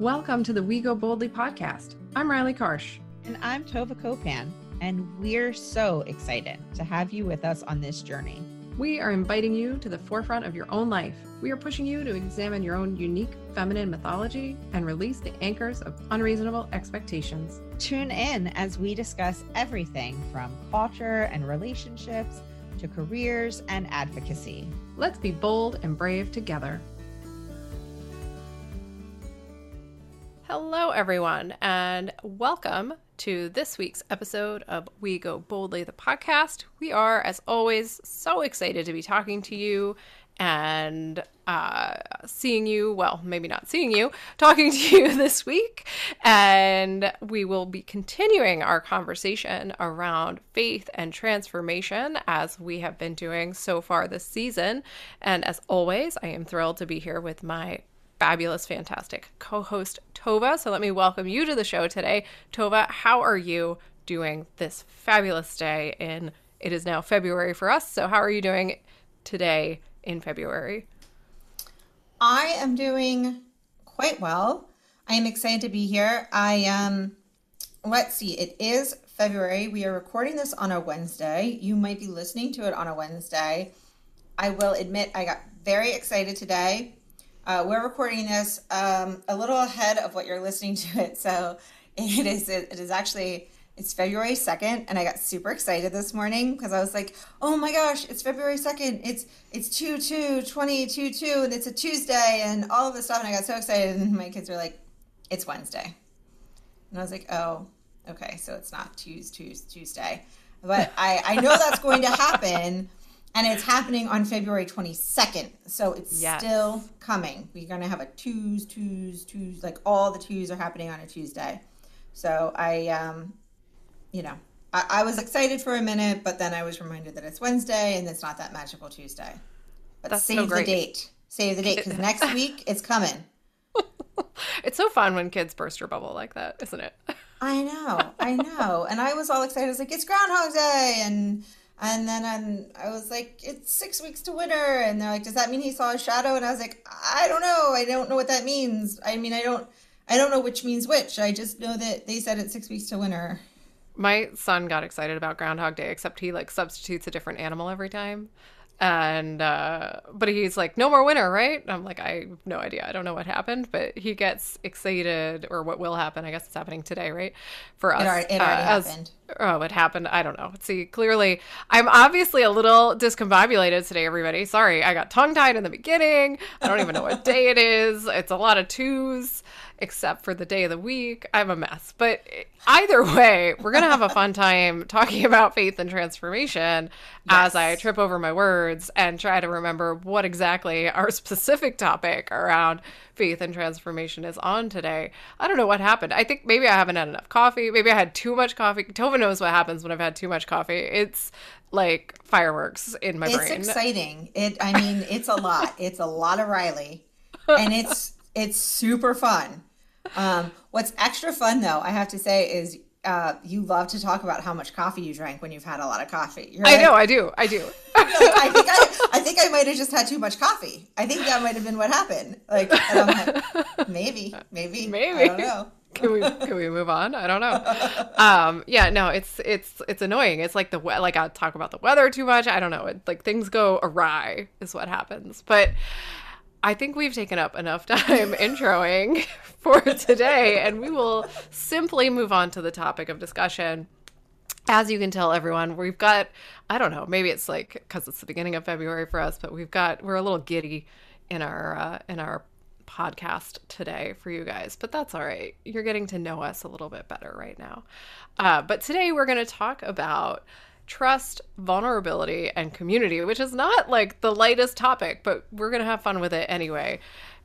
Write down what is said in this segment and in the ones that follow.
Welcome to the We Go Boldly podcast. I'm Riley Karsh. And I'm Tova Kopan. And we're so excited to have you with us on this journey. We are inviting you to the forefront of your own life. We are pushing you to examine your own unique feminine mythology and release the anchors of unreasonable expectations. Tune in as we discuss everything from culture and relationships to careers and advocacy. Let's be bold and brave together. Hello, everyone, and welcome to this week's episode of We Go Boldly, the podcast. We are, as always, so excited to be talking to you and uh, seeing you. Well, maybe not seeing you, talking to you this week. And we will be continuing our conversation around faith and transformation as we have been doing so far this season. And as always, I am thrilled to be here with my fabulous, fantastic co host, Tova. So let me welcome you to the show today. Tova, how are you doing this fabulous day in it is now February for us. So how are you doing today in February? I am doing quite well. I am excited to be here. I um let's see, it is February. We are recording this on a Wednesday. You might be listening to it on a Wednesday. I will admit I got very excited today uh, we're recording this um, a little ahead of what you're listening to it, so it is it is actually it's February 2nd and I got super excited this morning because I was like, "Oh my gosh, it's February 2nd. It's it's 2 2 20 2 2 and it's a Tuesday and all of this stuff." And I got so excited and my kids were like, "It's Wednesday." And I was like, "Oh, okay, so it's not Tuesday Tuesday." But I I know that's going to happen and it's happening on February 22nd. So it's yes. still coming. We're going to have a twos, twos, twos, like all the twos are happening on a Tuesday. So I, um, you know, I, I was excited for a minute, but then I was reminded that it's Wednesday and it's not that magical Tuesday. But That's save so the date. Save the date because next week it's coming. it's so fun when kids burst your bubble like that, isn't it? I know, I know. And I was all excited. I was like, it's Groundhog Day. And and then I'm, I was like, it's six weeks to winter. And they're like, does that mean he saw a shadow? And I was like, I don't know. I don't know what that means. I mean, I don't, I don't know which means which. I just know that they said it's six weeks to winter. My son got excited about Groundhog Day, except he like substitutes a different animal every time and uh but he's like no more winter right? I'm like i have no idea. I don't know what happened but he gets excited or what will happen i guess it's happening today right? For us it already, it already uh, happened. As, oh it happened? I don't know. See clearly i'm obviously a little discombobulated today everybody. Sorry i got tongue tied in the beginning. I don't even know what day it is. It's a lot of twos except for the day of the week. I'm a mess. But either way, we're going to have a fun time talking about faith and transformation yes. as I trip over my words and try to remember what exactly our specific topic around faith and transformation is on today. I don't know what happened. I think maybe I haven't had enough coffee. Maybe I had too much coffee. Tova knows what happens when I've had too much coffee. It's like fireworks in my it's brain. It's exciting. It I mean, it's a lot. It's a lot of Riley. And it's it's super fun. Um, what's extra fun, though, I have to say, is uh, you love to talk about how much coffee you drank when you've had a lot of coffee. You're I like, know, I do, I do. like, I think I, I think I might have just had too much coffee. I think that might have been what happened. Like, like maybe, maybe, maybe. I don't know. can we can we move on? I don't know. Um, yeah, no, it's it's it's annoying. It's like the like I talk about the weather too much. I don't know. It, like things go awry is what happens. But I think we've taken up enough time introing for today, and we will simply move on to the topic of discussion. As you can tell, everyone, we've got, I don't know, maybe it's like because it's the beginning of February for us, but we've got, we're a little giddy in our, uh, in our podcast today for you guys, but that's all right. You're getting to know us a little bit better right now. Uh, but today we're going to talk about trust, vulnerability, and community, which is not like the lightest topic, but we're going to have fun with it anyway.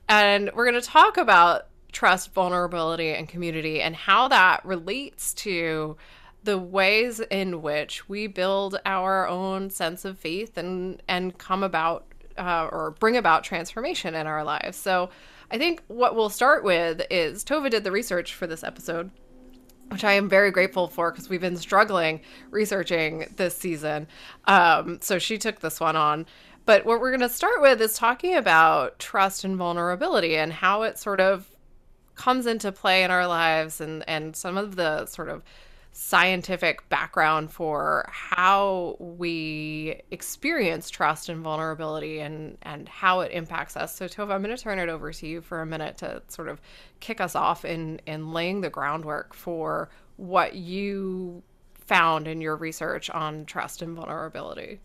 And we're going to talk about trust, vulnerability, and community and how that relates to the ways in which we build our own sense of faith and and come about uh, or bring about transformation in our lives. So I think what we'll start with is Tova did the research for this episode which I am very grateful for because we've been struggling researching this season. Um, so she took this one on. But what we're going to start with is talking about trust and vulnerability and how it sort of comes into play in our lives and and some of the sort of scientific background for how we experience trust and vulnerability and and how it impacts us. So Tova, I'm going to turn it over to you for a minute to sort of kick us off in in laying the groundwork for what you found in your research on trust and vulnerability.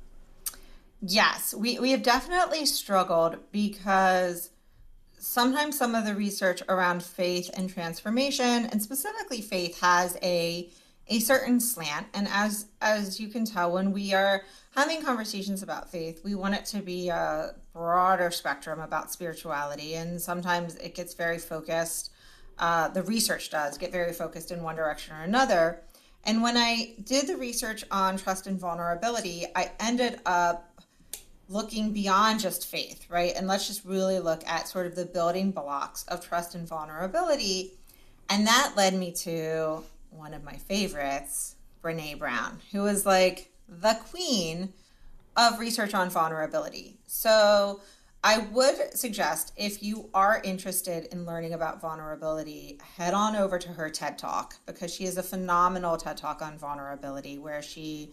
Yes, we, we have definitely struggled because sometimes some of the research around faith and transformation and specifically faith has a a certain slant. And as as you can tell when we are having conversations about faith we want it to be a broader spectrum about spirituality. And sometimes it gets very focused uh, the research does get very focused in one direction or another. And when i did the research on trust and vulnerability i ended up looking beyond just faith right? And let's just really look at sort of the building blocks of trust and vulnerability. And that led me to one of my favorites, Brene Brown, who is like the queen of research on vulnerability. So I would suggest if you are interested in learning about vulnerability, head on over to her TED Talk because she has a phenomenal TED Talk on vulnerability where she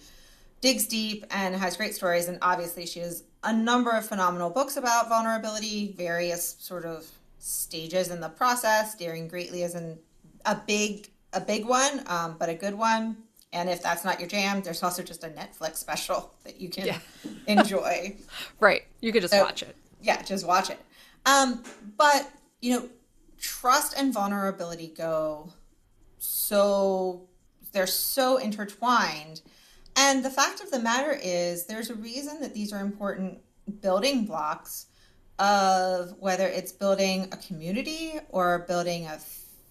digs deep and has great stories. And obviously, she has a number of phenomenal books about vulnerability, various sort of stages in the process. Daring Greatly is an, a big a big one, um, but a good one. And if that's not your jam, there's also just a Netflix special that you can yeah. enjoy. right. You could just so, watch it. Yeah, just watch it. Um, but, you know, trust and vulnerability go so, they're so intertwined. And the fact of the matter is, there's a reason that these are important building blocks of whether it's building a community or building a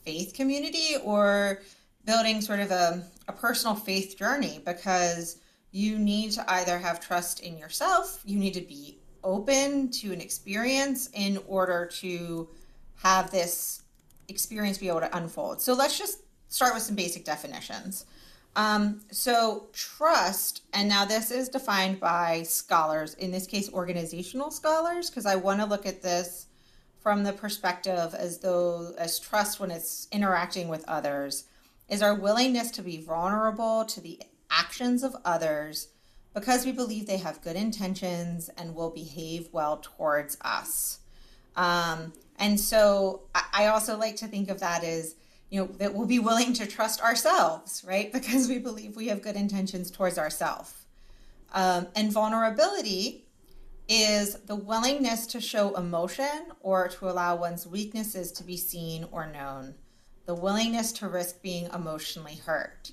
faith community or building sort of a, a personal faith journey because you need to either have trust in yourself, you need to be open to an experience in order to have this experience be able to unfold. So let's just start with some basic definitions. Um, so, trust, and now this is defined by scholars, in this case, organizational scholars, because I want to look at this from the perspective as though as trust when it's interacting with others is our willingness to be vulnerable to the actions of others because we believe they have good intentions and will behave well towards us. Um, and so I also like to think of that as, you know, that we'll be willing to trust ourselves, right? Because we believe we have good intentions towards ourselves. Um, and vulnerability is the willingness to show emotion or to allow one's weaknesses to be seen or known, the willingness to risk being emotionally hurt.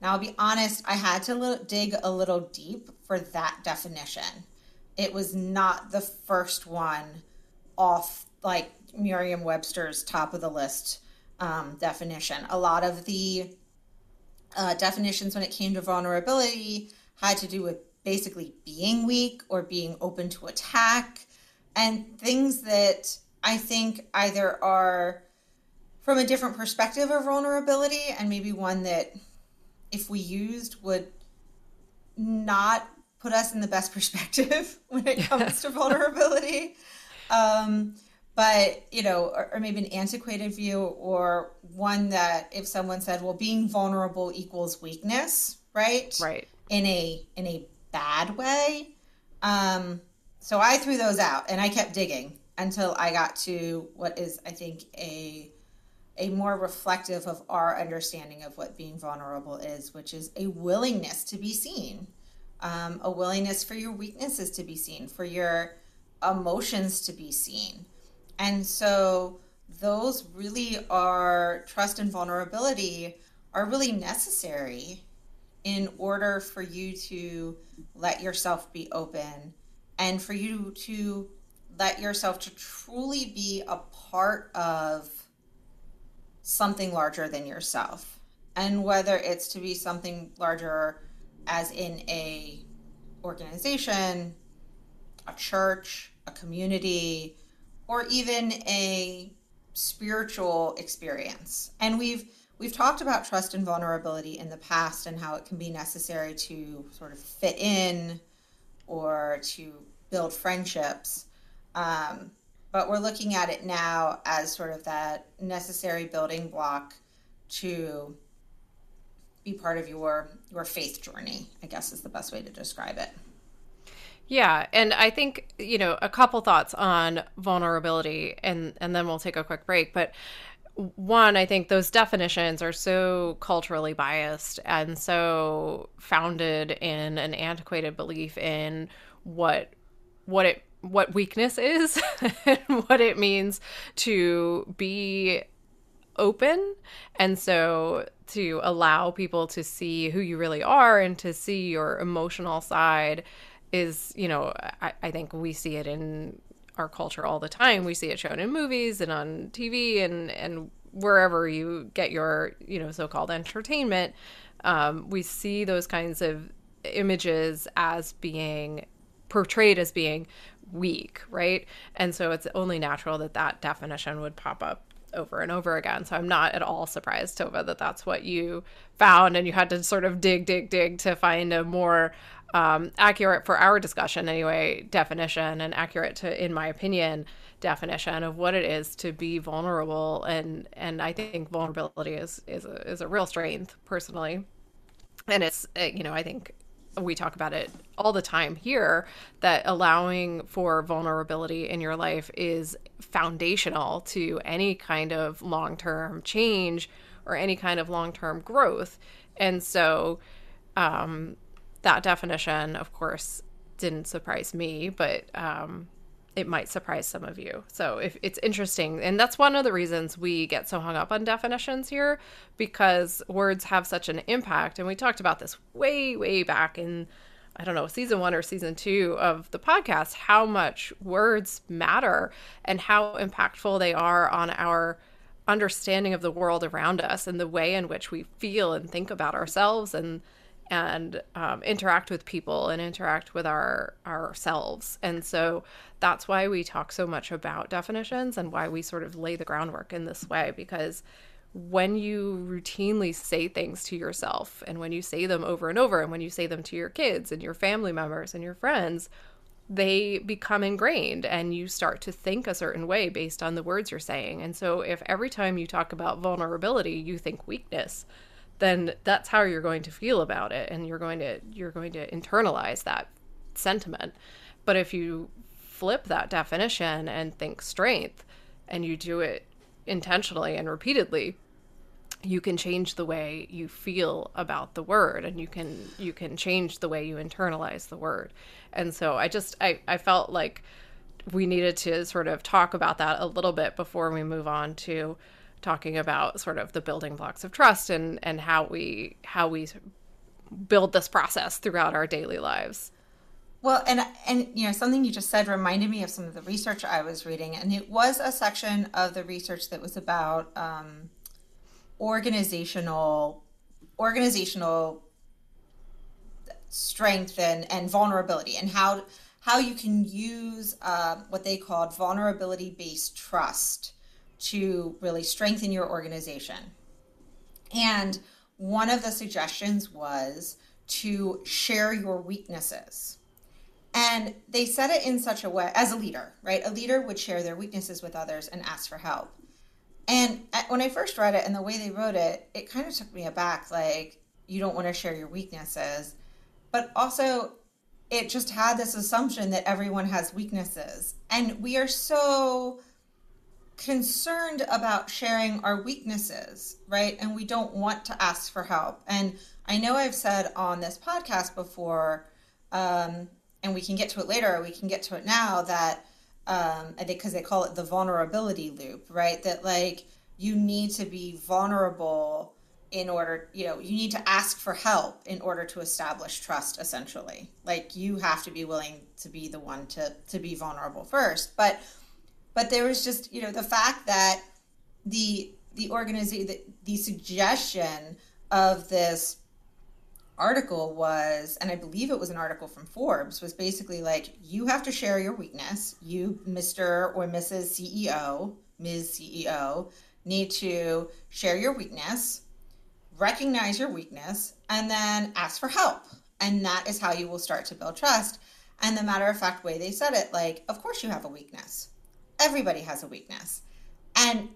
Now, I'll be honest, I had to dig a little deep for that definition. It was not the first one off like Merriam Webster's top of the list um, definition. A lot of the uh, definitions when it came to vulnerability had to do with basically being weak or being open to attack and things that I think either are from a different perspective of vulnerability and maybe one that if we used would not put us in the best perspective when it comes to vulnerability. Um, but you know, or, or, maybe an antiquated view, or one that if someone said, "Well, being vulnerable equals weakness," right? Right. In a in a bad way. Um, so I threw those out and I kept digging until I got to what is, I think, a a more reflective of our understanding of what being vulnerable is, which is a willingness to be seen, um, a willingness for your weaknesses to be seen, for your emotions to be seen. And so those really are trust and vulnerability are really necessary in order for you to let yourself be open and for you to let yourself to truly be a part of something larger than yourself. And whether it's to be something larger as in a organization a church a community or even a spiritual experience. And we've We've talked about trust and vulnerability in the past and how it can be necessary to sort of fit in or to build friendships. Um, but we're looking at it now as sort of that necessary building block to be part of your your faith journey i guess is the best way to describe it yeah, and I think, you know, a couple thoughts on vulnerability and and then we'll take a quick break, but one, I think those definitions are so culturally biased and so founded in an antiquated belief in what what it what weakness is and what it means to be open and so to allow people to see who you really are and to see your emotional side is, you know, I, I think we see it in our culture all the time. We see it shown in movies and on TV and, and wherever you get your, you know, so called entertainment. Um, we see those kinds of images as being portrayed as being weak, right? And so it's only natural that that definition would pop up over and over again. So I'm not at all surprised, Tova, that that's what you found and you had to sort of dig, dig, dig to find a more um, accurate for our discussion anyway definition and accurate to in my opinion definition of what it is to be vulnerable. And and I think vulnerability is is a, is a real strength personally. And it's eh, you know I think we talk about it all the time here that allowing for vulnerability in your life is foundational to any kind of long-term change or any kind of long-term growth. And so um that definition, of course, didn't surprise me, but um, it might surprise some of you. So if it's interesting, and that's one of the reasons we get so hung up on definitions here, because words have such an impact. And we talked about this way, way back in I don't know, season one or season two of the podcast, how much words matter and how impactful they are on our understanding of the world around us and the way in which we feel and think about ourselves and and um, interact with people and interact with our ourselves. And so that's why we talk so much about definitions and why we sort of lay the groundwork in this way because when you routinely say things to yourself and when you say them over and over and when you say them to your kids and your family members and your friends they become ingrained and you start to think a certain way based on the words you're saying. And so if every time you talk about vulnerability you think weakness then that's how you're going to feel about it and you're going to you're going to internalize that sentiment. But if you flip that definition and think strength and you do it intentionally and repeatedly you can change the way you feel about the word and you can you can change the way you internalize the word. And so i just i, I felt like we needed to sort of talk about that a little bit before we move on to talking about sort of the building blocks of trust and and how we how we build this process throughout our daily lives. Well, and and you know something you just said reminded me of some of the research I was reading, and it was a section of the research that was about um, organizational organizational strength and, and vulnerability, and how how you can use uh, what they called vulnerability based trust to really strengthen your organization. And one of the suggestions was to share your weaknesses. And they said it in such a way, as a leader, right? A leader would share their weaknesses with others and ask for help. And when I first read it and the way they wrote it, it kind of took me aback like, you don't want to share your weaknesses. But also, it just had this assumption that everyone has weaknesses. And we are so concerned about sharing our weaknesses, right? And we don't want to ask for help. And I know I've said on this podcast before, um, and we can get to it later, we can get to it now, that um, because they call it the vulnerability loop, right? That like you need to be vulnerable in order, you know, you need to ask for help in order to establish trust, essentially. Like you have to be willing to be the one to to be vulnerable first. But but there was just you know the fact that the the organization the, the suggestion of this article was and i believe it was an article from forbes was basically like you have to share your weakness. You mr or mrs ceo ms. Ceo need to share your weakness recognize your weakness and then ask for help. And that is how you will start to build trust. And the matter of fact way they said it like of course you have a weakness everybody has a weakness. And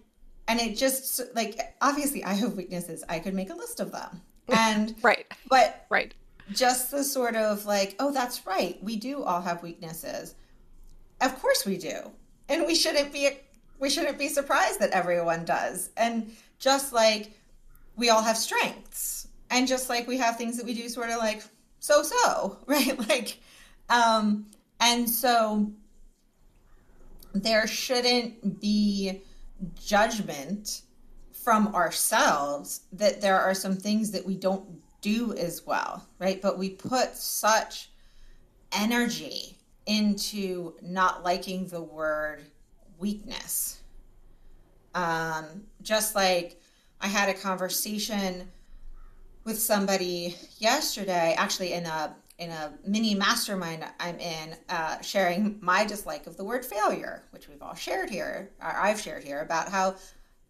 and it just like obviously I have weaknesses. I could make a list of them. And right. But right. Just the sort of like, oh, that's right. We do all have weaknesses. Of course we do. And we shouldn't be we shouldn't be surprised that everyone does. And just like we all have strengths. And just like we have things that we do sort of like so so, right? Like um and so there shouldn't be judgment from ourselves that there are some things that we don't do as well, right? But we put such energy into not liking the word weakness. Um, just like I had a conversation with somebody yesterday, actually in a in a mini mastermind I'm in, uh, sharing my dislike of the word failure, which we've all shared here, or I've shared here, about how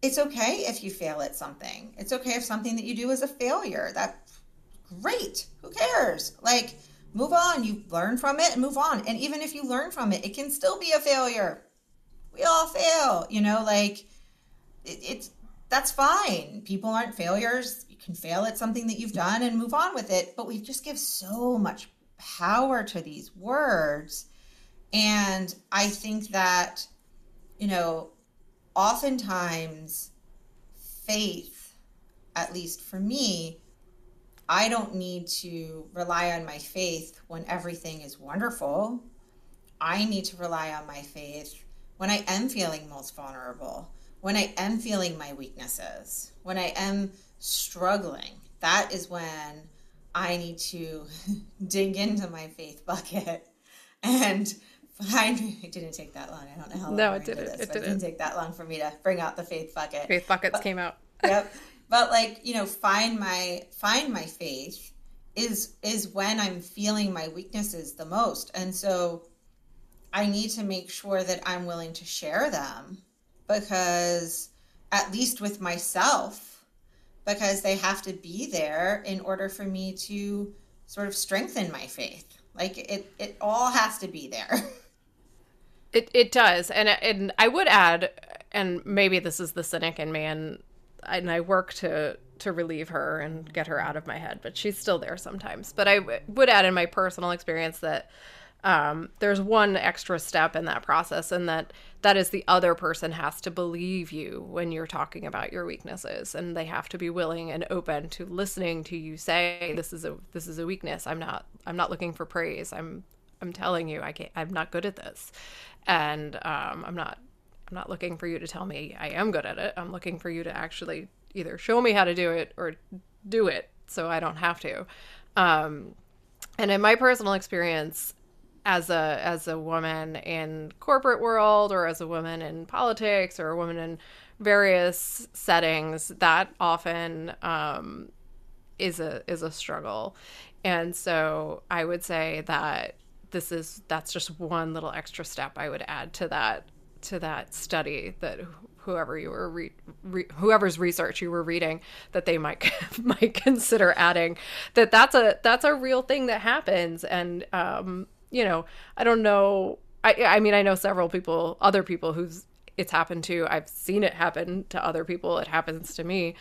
it's okay if you fail at something. It's okay if something that you do is a failure. That's great. Who cares? Like, move on. You learn from it and move on. And even if you learn from it, it can still be a failure. We all fail, you know, like it, it's that's fine. People aren't failures. You can fail at something that you've done and move on with it. But we just give so much power to these words. And I think that, you know, oftentimes faith, at least for me, I don't need to rely on my faith when everything is wonderful. I need to rely on my faith when I am feeling most vulnerable when I am feeling my weaknesses, when I am struggling, that is when I need to dig into my faith bucket and find. It didn't take that long. I don't know how long. No, it didn't. This, it, didn't. it didn't take that long for me to bring out the faith bucket. Faith buckets but, came out. yep. But like you know, find my find my faith is is when I'm feeling my weaknesses the most, and so I need to make sure that I'm willing to share them because at least with myself because they have to be there in order for me to sort of strengthen my faith. Like it it all has to be there. It it does. And and I would add and maybe this is the cynic in me and and I work to to relieve her and get her out of my head but she's still there sometimes. But I would add in my personal experience that um, there's one extra step in that process and that that is the other person has to believe you when you're talking about your weaknesses and they have to be willing and open to listening to you say this is a this is a weakness. I'm not i'm not looking for praise. I'm i'm telling you i can't i'm not good at this. And um, i'm not i'm not looking for you to tell me i am good at it. I'm looking for you to actually either show me how to do it or do it so i don't have to. Um, and in my personal experience as a as a woman in corporate world or as a woman in politics or a woman in various settings that often um, is a is a struggle. And so i would say that this is that's just one little extra step i would add to that to that study that whoever you were re- re- whoever's research you were reading that they might might consider adding that that's a that's a real thing that happens. And um, you know, I don't know. I I mean, I know several people, other people who's it's happened to. I've seen it happen to other people. It happens to me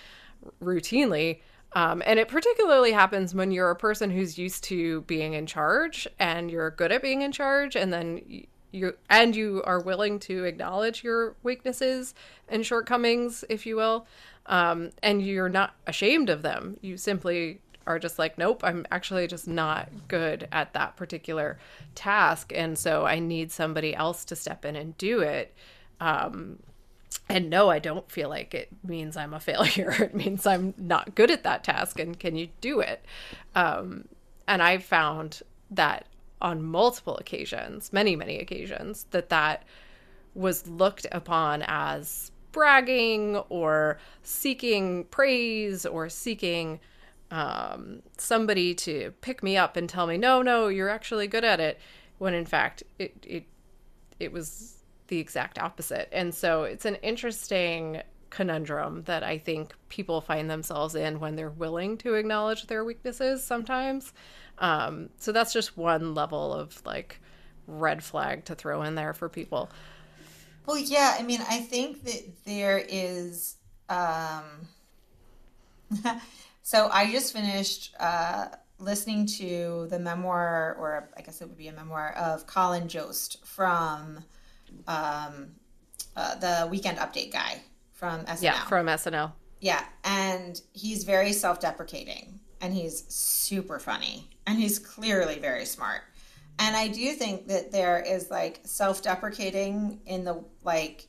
routinely. Um, and it particularly happens when you're a person who's used to being in charge and you're good at being in charge, and then you and you are willing to acknowledge your weaknesses and shortcomings, if you will, um, and you're not ashamed of them. You simply are just like, nope, I'm actually just not good at that particular task. And so I need somebody else to step in and do it. Um, and no, I don't feel like it means I'm a failure. It means I'm not good at that task. And can you do it? Um, and I've found that on multiple occasions, many, many occasions, that that was looked upon as bragging or seeking praise or seeking um, somebody to pick me up and tell me, no, no, you're actually good at it, when in fact it it it was the exact opposite. And so it's an interesting conundrum that I think people find themselves in when they're willing to acknowledge their weaknesses sometimes. Um, so that's just one level of like red flag to throw in there for people. Well, yeah, I mean, I think that there is. Um, so I just finished uh, listening to the memoir, or I guess it would be a memoir of Colin Jost from um, uh, the Weekend Update guy from SNL. Yeah, from SNL. Yeah, and he's very self-deprecating, and he's super funny, and he's clearly very smart. And I do think that there is like self-deprecating in the like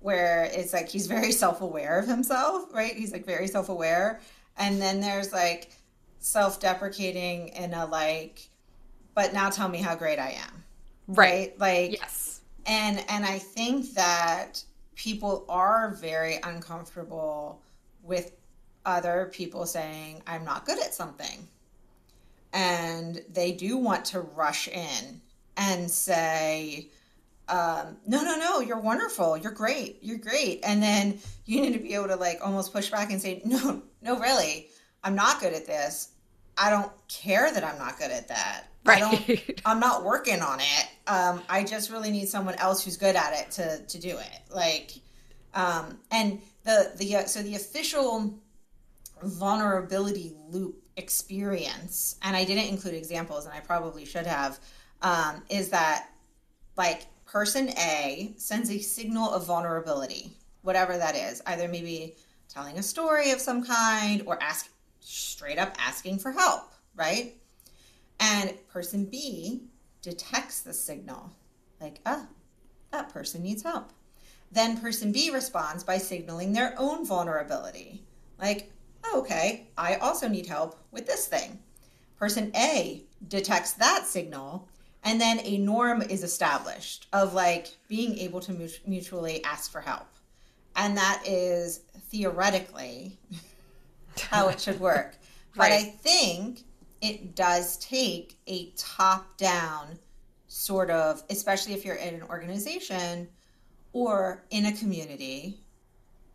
where it's like he's very self-aware of himself, right? He's like very self-aware. And then there's like self-deprecating in a like but now tell me how great I am. Right. right? Like Yes. and and I think that people are very uncomfortable with other people saying I'm not good at something. And they do want to rush in and say, um, no, no, no, you're wonderful. You're great. You're great. And then you need to be able to like almost push back and say, no, no, really, I'm not good at this. I don't care that I'm not good at that. I don't, Right. I'm not working on it. Um, I just really need someone else who's good at it to, to do it. Like, um, and the, the, uh, so the official vulnerability loop experience, and I didn't include examples, and I probably should have, um, is that like person A sends a signal of vulnerability, whatever that is, either maybe telling a story of some kind or ask straight up asking for help, right? And person B detects the signal, like, ah, that person needs help. Then person B responds by signaling their own vulnerability, like, oh, okay, I also need help with this thing. Person A detects that signal, and then a norm is established of like being able to mutually ask for help. And that is theoretically how it should work. But I think it does take a top down sort of, especially if you're in an organization or in a community.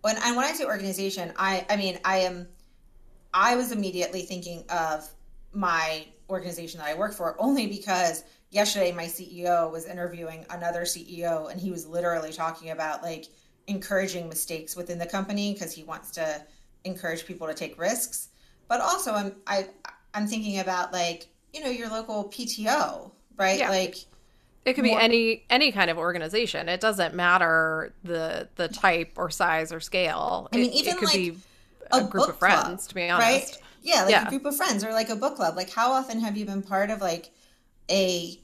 When, and when I say organization, I, I mean, I am, I was immediately thinking of my organization that I work for only because yesterday my CEO was interviewing another CEO and he was literally talking about like encouraging mistakes within the company because he wants to encourage people to take risks. But also I'm I I'm thinking about like, you know, your local PTO, right? Yeah. Like It could be More- any any kind of organization. It doesn't matter the the type or size or scale. I mean, It- even it could like be a, group of friends, club, to be honest. Right? Yeah, like Yeah. a group of friends or like a book club. Like how often have you been part of like a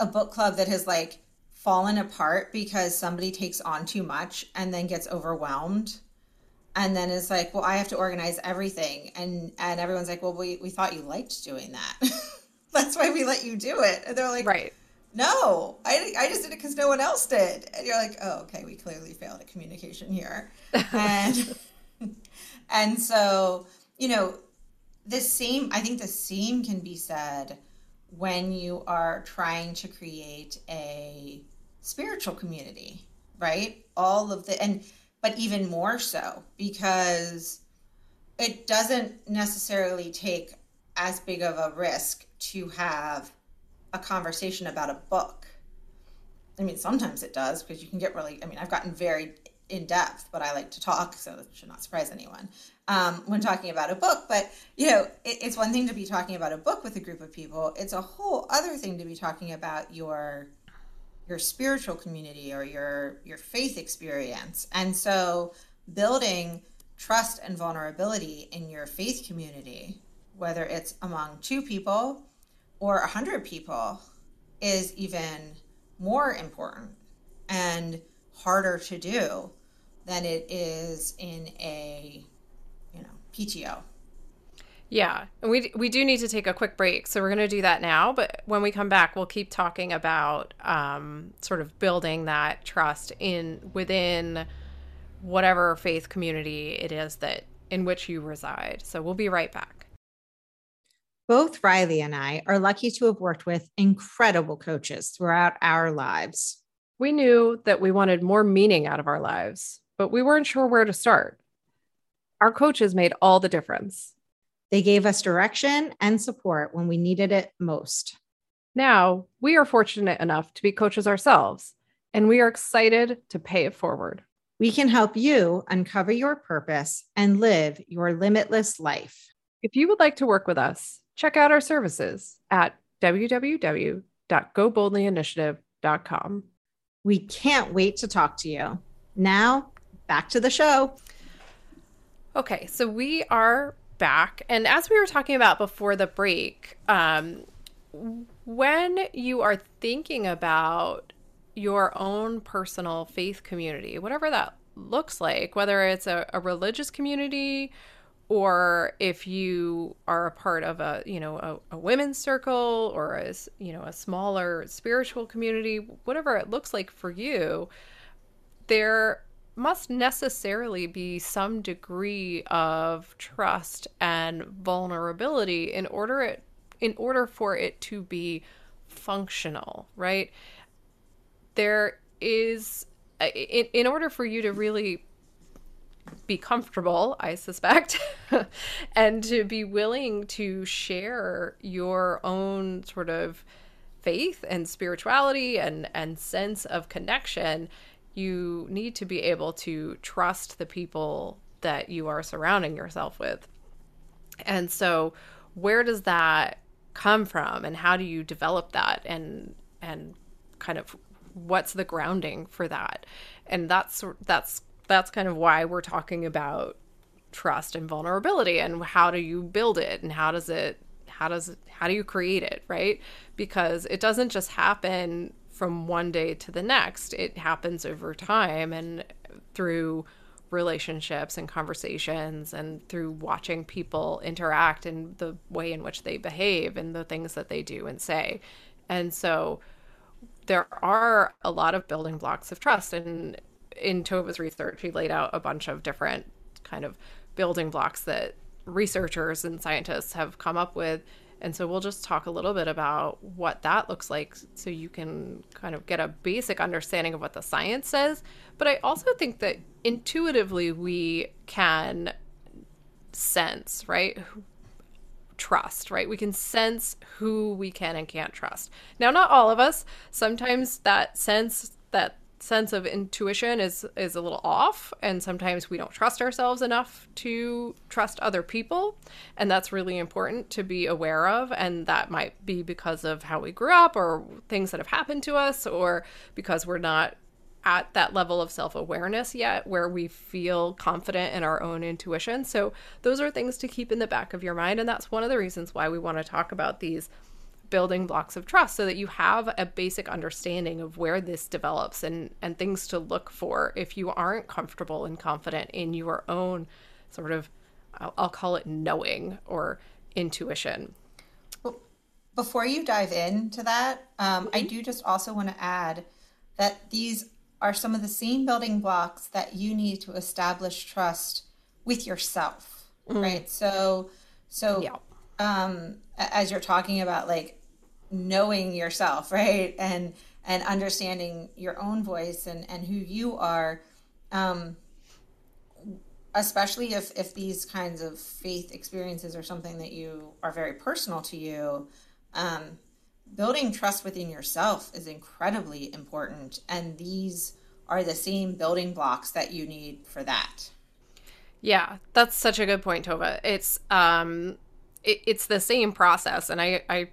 a book club that has like fallen apart because somebody takes on too much and then gets overwhelmed and then it's like, well, I have to organize everything and and everyone's like, well, we we thought you liked doing that. That's why we let you do it. And they're like, Right. no, I, I just did it because no one else did. And you're like, oh, okay, we clearly failed at communication here. And, and so, you know, the same, I think the same can be said when you are trying to create a spiritual community, right? All of the, and, but even more so because it doesn't necessarily take as big of a risk to have a conversation about a book. I mean, sometimes it does because you can get really, I mean, I've gotten very in depth, but I like to talk, so that should not surprise anyone um, when talking about a book. But, you know, it, it's one thing to be talking about a book with a group of people, it's a whole other thing to be talking about your your spiritual community or your your faith experience. And so building trust and vulnerability in your faith community, whether it's among two people or a hundred people, is even more important and harder to do than it is in a you know PTO. Yeah, and we we do need to take a quick break, so we're going to do that now. But when we come back, we'll keep talking about um, sort of building that trust in within whatever faith community it is that in which you reside. So we'll be right back. Both Riley and I are lucky to have worked with incredible coaches throughout our lives. We knew that we wanted more meaning out of our lives, but we weren't sure where to start. Our coaches made all the difference. They gave us direction and support when we needed it most. Now, we are fortunate enough to be coaches ourselves, and we are excited to pay it forward. We can help you uncover your purpose and live your limitless life. If you would like to work with us, check out our services at www.goboldlyinitiative.com. We can't wait to talk to you. Now, back to the show. Okay, so we are back. And as we were talking about before the break, um, when you are thinking about your own personal faith community, whatever that looks like, whether it's a, a religious community or if you are a part of a you know a, a, women's circle or a you know a smaller spiritual community whatever it looks like for you there must necessarily be some degree of trust and vulnerability in order it in order for it to be functional right? There is uh, in, in order for you to really be comfortable, I suspect, and to be willing to share your own sort of faith and spirituality and, and sense of connection, you need to be able to trust the people that you are surrounding yourself with. And so, where does that come from, and how do you develop that, and and kind of what's the grounding for that? And that's that's that's kind of why we're talking about trust and vulnerability and how do you build it and how does it how does how do you create it right because it doesn't just happen from one day to the next it happens over time and through relationships and conversations and through watching people interact and the way in which they behave and the things that they do and say and so there are a lot of building blocks of trust and in Tova's research, he laid out a bunch of different kind of building blocks that researchers and scientists have come up with. And so we'll just talk a little bit about what that looks like so you can kind of get a basic understanding of what the science says. But I also think that intuitively we can sense, right? Trust, right? We can sense who we can and can't trust. Now, not all of us. Sometimes that sense that sense of intuition is is a little off and sometimes we don't trust ourselves enough to trust other people and that's really important to be aware of and that might be because of how we grew up or things that have happened to us or because we're not at that level of self-awareness yet where we feel confident in our own intuition. So those are things to keep in the back of your mind and that's one of the reasons why we want to talk about these building blocks of trust so that you have a basic understanding of where this develops and and things to look for if you aren't comfortable and confident in your own sort of I'll, I'll call it knowing or intuition. Well, before you dive into that, um, I do just also want to add that these are some of the same building blocks that you need to establish trust with yourself, mm. right? So, so yeah. um, as you're talking about like knowing yourself, right? And and understanding your own voice and and who you are. Um especially if if these kinds of faith experiences are something that you are very personal to you um building trust within yourself is incredibly important. And these are the same building blocks that you need for that. Yeah that's such a good point tova. It's um it, it's the same process. And i i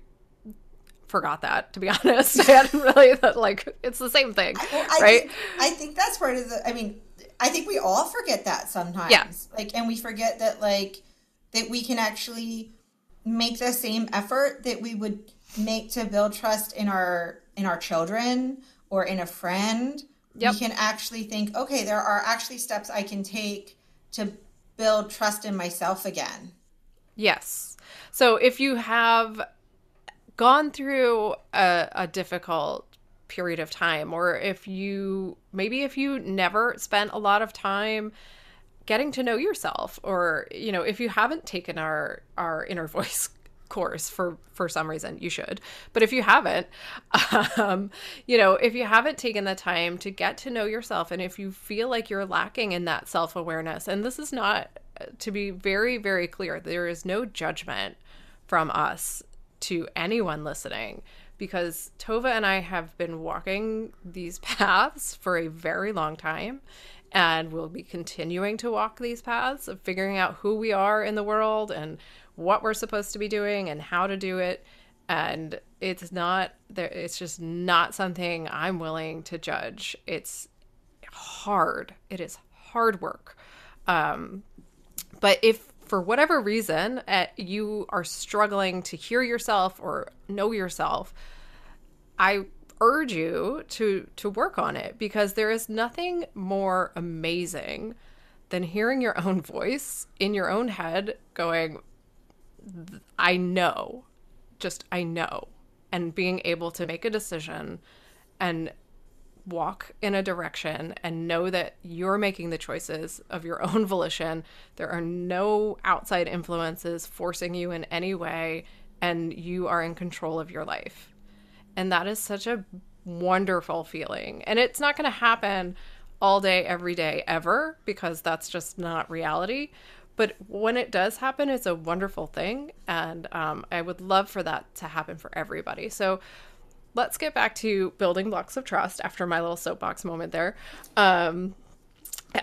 forgot that to be honest. I hadn't really like it's the same thing, I, I right? Think, I think that's part of the. I mean, I think we all forget that sometimes. Yeah. Like, and we forget that like that we can actually make the same effort that we would make to build trust in our in our children or in a friend. Yep. We can actually think, okay, there are actually steps I can take to build trust in myself again. Yes. So if you have gone through a, a difficult period of time or if you maybe if you never spent a lot of time getting to know yourself or you know if you haven't taken our our inner voice course for for some reason you should. But if you haven't um you know if you haven't taken the time to get to know yourself and if you feel like you're lacking in that self-awareness and this is not to be very very clear there is no judgment from us to anyone listening because Tova and I have been walking these paths for a very long time and we'll be continuing to walk these paths of figuring out who we are in the world and what we're supposed to be doing and how to do it. And it's not there it's just not something i'm willing to judge. It's hard. It is hard work. Um, but if for whatever reason uh, you are struggling to hear yourself or know yourself i urge you to to work on it because there is nothing more amazing than hearing your own voice in your own head going I know. Just I know. And being able to make a decision and walk in a direction and know that you're making the choices of your own volition. There are no outside influences forcing you in any way, and you are in control of your life. And that is such a wonderful feeling. And it's not going to happen all day, every day, ever, because that's just not reality. But when it does happen, it's a wonderful thing. And um, I would love for that to happen for everybody. So let's get back to building blocks of trust after my little soapbox moment there. Um,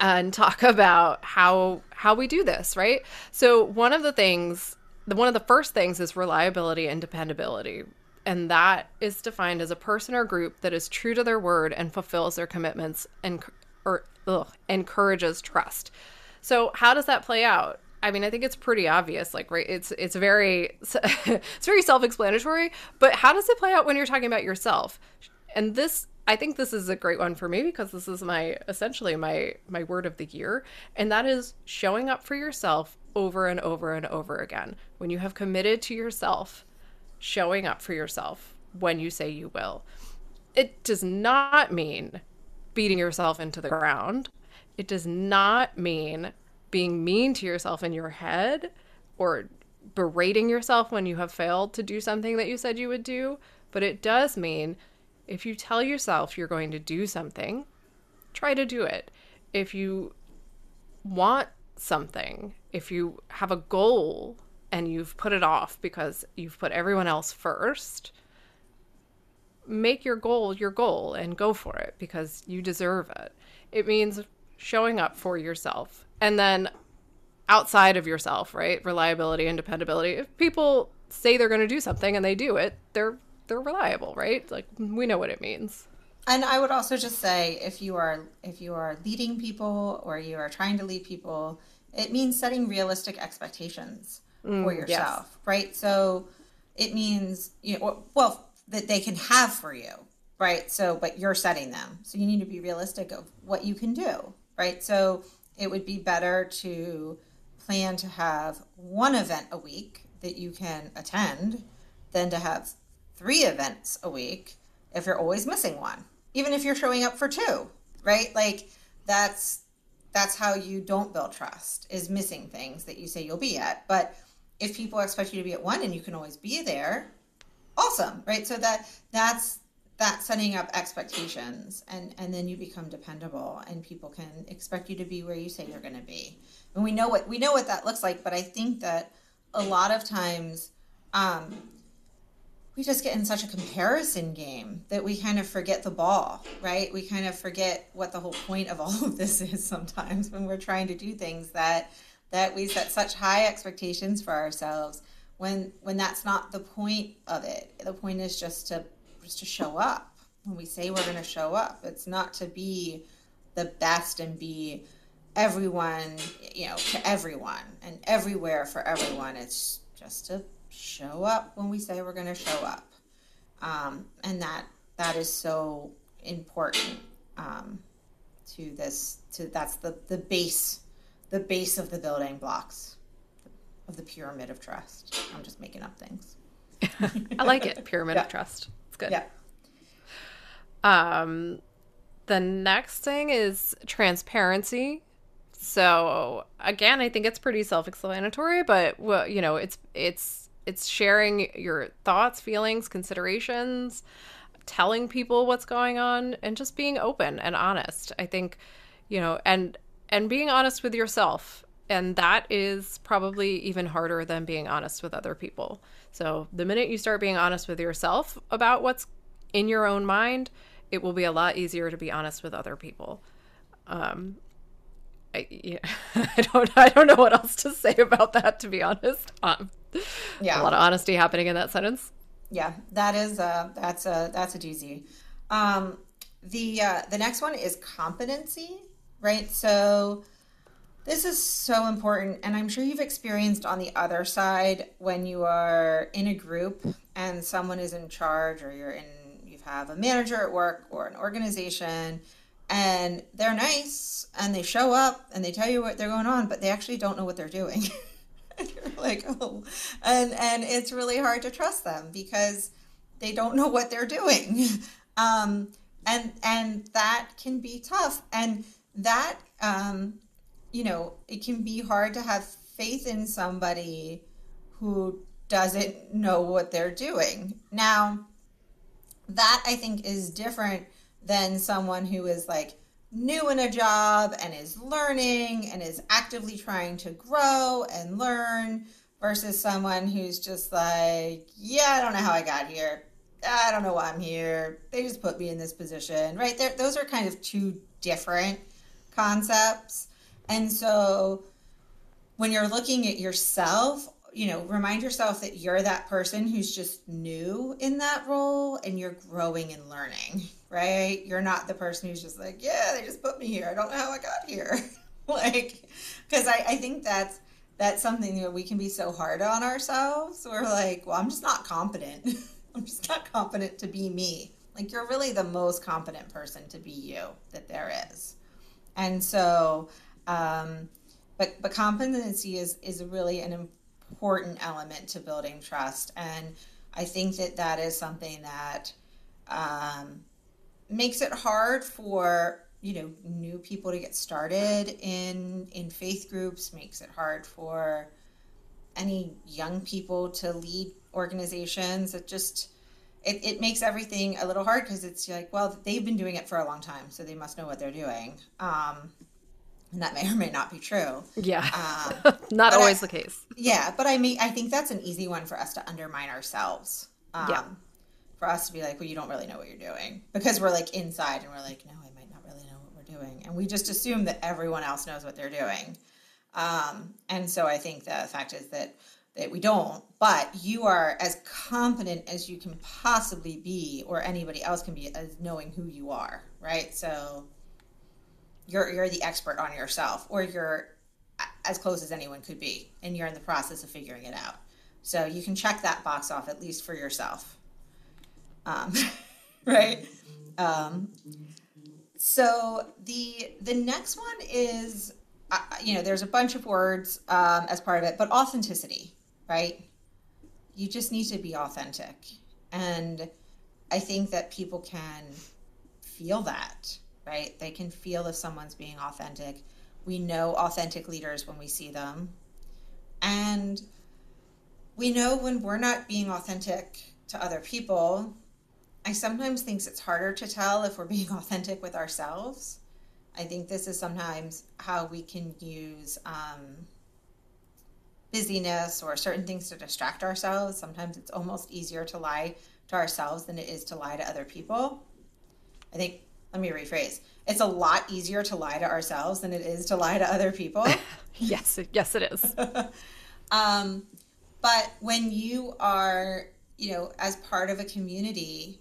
and talk about how how we do this, right? So one of the things, the one of the first things is reliability and dependability, and that is defined as a person or group that is true to their word and fulfills their commitments and or ugh, encourages trust. So how does that play out? I mean, I think it's pretty obvious. Like, right? It's it's very it's very self-explanatory. But how does it play out when you're talking about yourself? And this, I think, this is a great one for me because this is my essentially my my word of the year, and that is showing up for yourself over and over and over again. When you have committed to yourself, showing up for yourself when you say you will. It does not mean beating yourself into the ground. It does not mean being mean to yourself in your head or berating yourself when you have failed to do something that you said you would do. But it does mean if you tell yourself you're going to do something, try to do it. If you want something, if you have a goal and you've put it off because you've put everyone else first, make your goal your goal and go for it because you deserve it. It means showing up for yourself. And then outside of yourself, right? Reliability and dependability. If people say they're going to do something and they do it, they're they're reliable, right? Like we know what it means. And I would also just say if you are if you are leading people or you are trying to lead people, it means setting realistic expectations mm, for yourself, yes. right? So it means you know well that they can have for you, right? So but you're setting them. So you need to be realistic of what you can do, right? So it would be better to plan to have one event a week that you can attend than to have three events a week if you're always missing one even if you're showing up for two right? Like that's that's how you don't build trust is missing things that you say you'll be at. But if people expect you to be at one and you can always be there awesome right? So that that's that setting up expectations and and then you become dependable and people can expect you to be where you say you're going to be. And we know what we know what that looks like but i think that a lot of times um, we just get in such a comparison game that we kind of forget the ball right? We kind of forget what the whole point of all of this is sometimes when we're trying to do things that that we set such high expectations for ourselves when when that's not the point of it. The point is just to just to show up. When we say we're going to show up, it's not to be the best and be everyone, you know, to everyone and everywhere for everyone. It's just to show up when we say we're going to show up. Um, and that that is so important um, to this to that's the the base the base of the building blocks of the pyramid of trust i'm just making up things i like it pyramid yeah. of trust it's good. Yeah. Um, the next thing is transparency. So again, I think it's pretty self-explanatory, but well, you know, it's it's it's sharing your thoughts, feelings, considerations, telling people what's going on and just being open and honest. I think, you know, and and being honest with yourself and that is probably even harder than being honest with other people. So, the minute you start being honest with yourself about what's in your own mind, it will be a lot easier to be honest with other people. Um, I, yeah, I don't, I don't know what else to say about that. To be honest, um, yeah, a lot of honesty happening in that sentence. Yeah, that is a that's a that's a doozy. Um, the uh, the next one is competency, right? So this is so important, and I'm sure you've experienced on the other side when you are in a group and someone is in charge, or you're in, you have a manager at work or an organization, and they're nice and they show up and they tell you what they're going on, but they actually don't know what they're doing. and you're like, oh, and and it's really hard to trust them because they don't know what they're doing, um, and and that can be tough, and that um, you know, it can be hard to have faith in somebody who doesn't know what they're doing. Now, that I think is different than someone who is like new in a job and is learning and is actively trying to grow and learn versus someone who's just like, yeah, I don't know how I got here. I don't know why I'm here. They just put me in this position, right? There, those are kind of two different concepts. And so when you're looking at yourself, you know, remind yourself that you're that person who's just new in that role and you're growing and learning, right? You're not the person who's just like, yeah, they just put me here. I don't know how I got here. like, because I, I think that's that's something that we can be so hard on ourselves. We're like, well, I'm just not competent. I'm just not competent to be me. Like, you're really the most competent person to be you that there is. And so um, but but competency is is really an important element to building trust, and I think that that is something that um, makes it hard for you know new people to get started in in faith groups. Makes it hard for any young people to lead organizations. It just it, it makes everything a little hard because it's like, well, they've been doing it for a long time, so they must know what they're doing. Um, and that may or may not be true. Yeah, um, not always I, the case. Yeah, but I mean, I think that's an easy one for us to undermine ourselves. Um, yeah, for us to be like, well, you don't really know what you're doing because we're like inside and we're like, no, I might not really know what we're doing, and we just assume that everyone else knows what they're doing. Um, and so I think the fact is that that we don't, but you are as competent as you can possibly be, or anybody else can be, as knowing who you are, right? So you're you're the expert on yourself or you're as close as anyone could be and you're in the process of figuring it out. So you can check that box off at least for yourself. Um, right? Um, so the the next one is uh, you know there's a bunch of words um, as part of it but authenticity right? You just need to be authentic. And i think that people can feel that right? They can feel if someone's being authentic. We know authentic leaders when we see them. And we know when we're not being authentic to other people. I sometimes think it's harder to tell if we're being authentic with ourselves. I think this is sometimes how we can use um, busyness or certain things to distract ourselves. Sometimes it's almost easier to lie to ourselves than it is to lie to other people. I think let me rephrase. It's a lot easier to lie to ourselves than it is to lie to other people. Yes yes it is. Um, but when you are you know as part of a community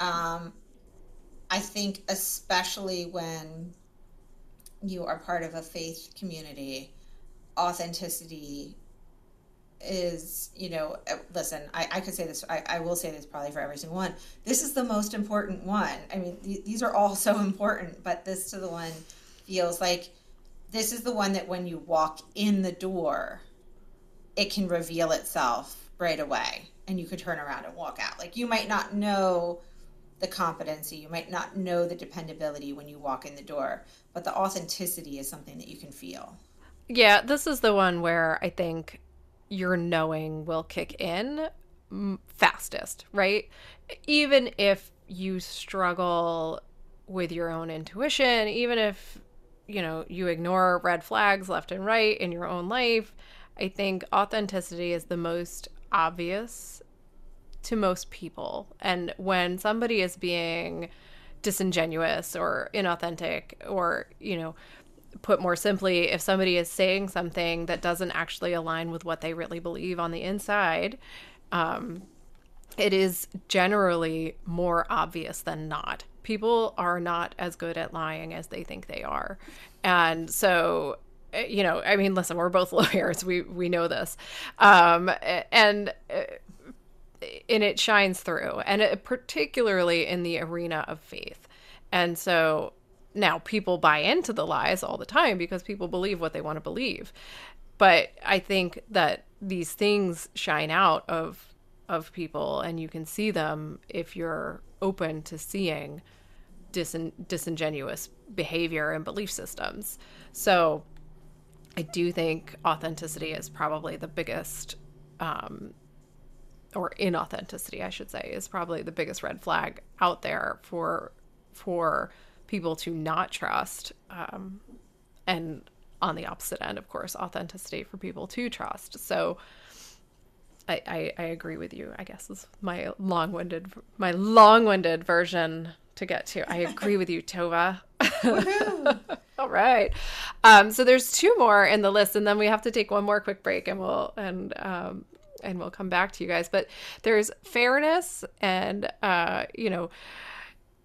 um, i think especially when you are part of a faith community authenticity is, you know, uh, listen, I, I could say this, I, I will say this probably for every single one. This is the most important one. I mean, th- these are all so important, but this to the one feels like this is the one that when you walk in the door, it can reveal itself right away and you could turn around and walk out. Like you might not know the competency, you might not know the dependability when you walk in the door, but the authenticity is something that you can feel. Yeah, this is the one where I think your knowing will kick in fastest, right? Even if you struggle with your own intuition, even if you know, you ignore red flags left and right in your own life. I think authenticity is the most obvious to most people. And when somebody is being disingenuous or inauthentic or, you know, put more simply, if somebody is saying something that doesn't actually align with what they really believe on the inside, um, it is generally more obvious than not. People are not as good at lying as they think they are. And so, eh, you know, I mean, listen, we're both lawyers. We we know this. Um, and eh, and it shines through and it, particularly in the arena of faith. And so now people buy into the lies all the time because people believe what they want to believe. But I think that these things shine out of of people and you can see them if you're open to seeing disin- disingenuous behavior and belief systems. So I do think authenticity is probably the biggest um, or inauthenticity, I should say, is probably the biggest red flag out there for for people to not trust. Um, and on the opposite end, of course, authenticity for people to trust. So I, I, I agree with you. I guess is my long-winded my long-winded version to get to. I agree with you, Tova. All right. Um, so there's two more in the list, and then we have to take one more quick break, and we'll and um, and we'll come back to you guys. But there's fairness, and uh, you know,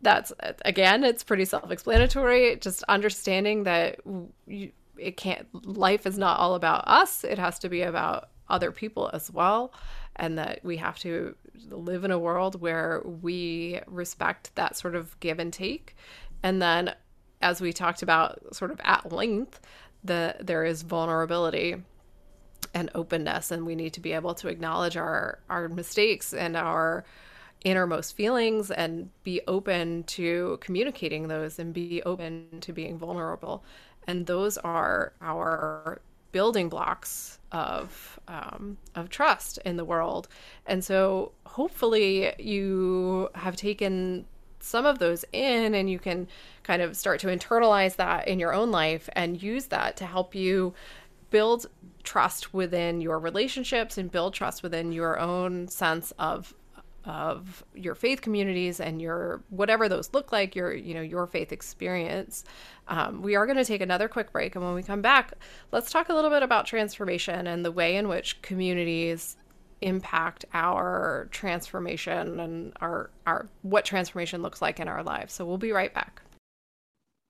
that's again, it's pretty self-explanatory. Just understanding that you, it can't. Life is not all about us. It has to be about other people as well and that we have to live in a world where we respect that sort of give and take and then as we talked about sort of at length the there is vulnerability and openness and we need to be able to acknowledge our our mistakes and our innermost feelings and be open to communicating those and be open to being vulnerable and those are our building blocks of um, of trust in the world. And so hopefully you have taken some of those in and you can kind of start to internalize that in your own life and use that to help you build trust within your relationships and build trust within your own sense of of your faith communities and your whatever those look like your you know your faith experience. Um, we are going to take another quick break and when we come back let's talk a little bit about transformation and the way in which communities impact our transformation and our our what transformation looks like in our lives. So we'll be right back.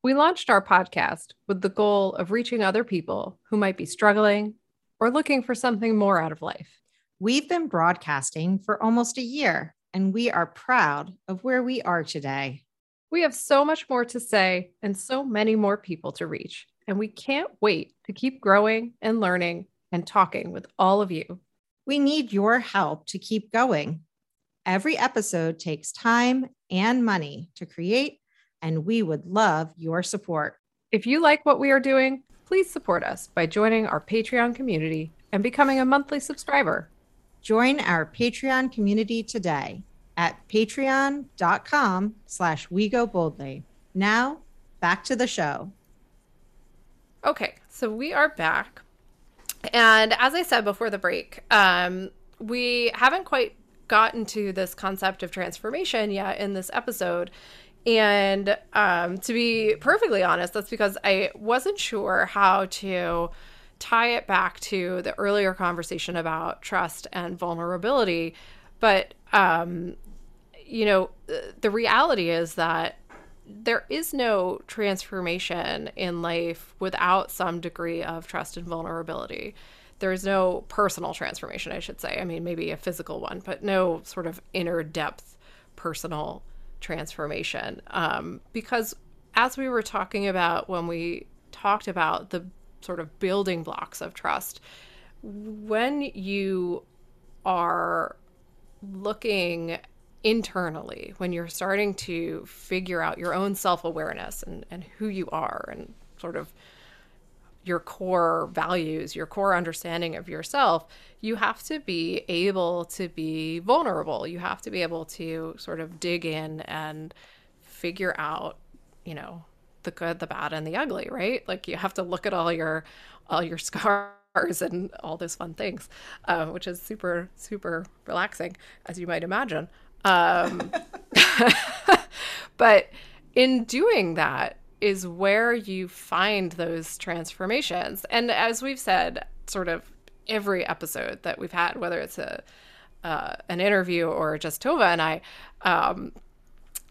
We launched our podcast with the goal of reaching other people who might be struggling or looking for something more out of life We've been broadcasting for almost a year, and we are proud of where we are today. We have so much more to say and so many more people to reach, and we can't wait to keep growing and learning and talking with all of you. We need your help to keep going. Every episode takes time and money to create, and we would love your support. If you like what we are doing, please support us by joining our Patreon community and becoming a monthly subscriber. Join our Patreon community today at patreon.com slash we go boldly. Now, back to the show. Okay, so we are back. And as I said before the break, um, we haven't quite gotten to this concept of transformation yet in this episode. And um, to be perfectly honest, that's because I wasn't sure how to tie it back to the earlier conversation about trust and vulnerability. But, um, you know, the reality is that there is no transformation in life without some degree of trust and vulnerability. There's no personal transformation, I should say. I mean, maybe a physical one, but no sort of inner depth personal transformation. Um, because as we were talking about when we talked about the sort of building blocks of trust. When you are looking internally, when you're starting to figure out your own self awareness and, and who you are and sort of your core values, your core understanding of yourself, you have to be able to be vulnerable. You have to be able to sort of dig in and figure out, you know, the good, the bad, and the ugly, right? Like you have to look at all your all your scars and all those fun things, uh, which is super super relaxing, as you might imagine. Um, but in doing that is where you find those transformations, and as we've said, sort of every episode that we've had, whether it's a uh, an interview or just Tova and I, um,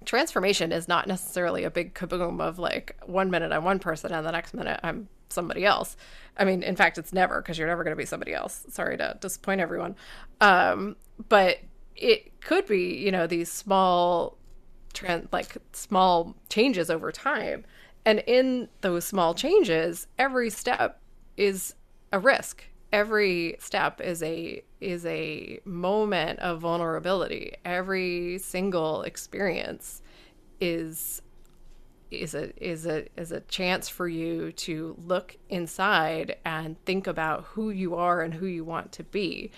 transformation is not necessarily a big kaboom of like one minute I'm one person and the next minute I'm somebody else. I mean, in fact, it's never because you're never going to be somebody else. Sorry to disappoint everyone. Um, but it could be, you know, these small, like small changes over time. And in those small changes, every step is a risk every step is a is a moment of vulnerability. Every single experience is is a is a is a chance for you to look inside and think about who you are and who you want to be.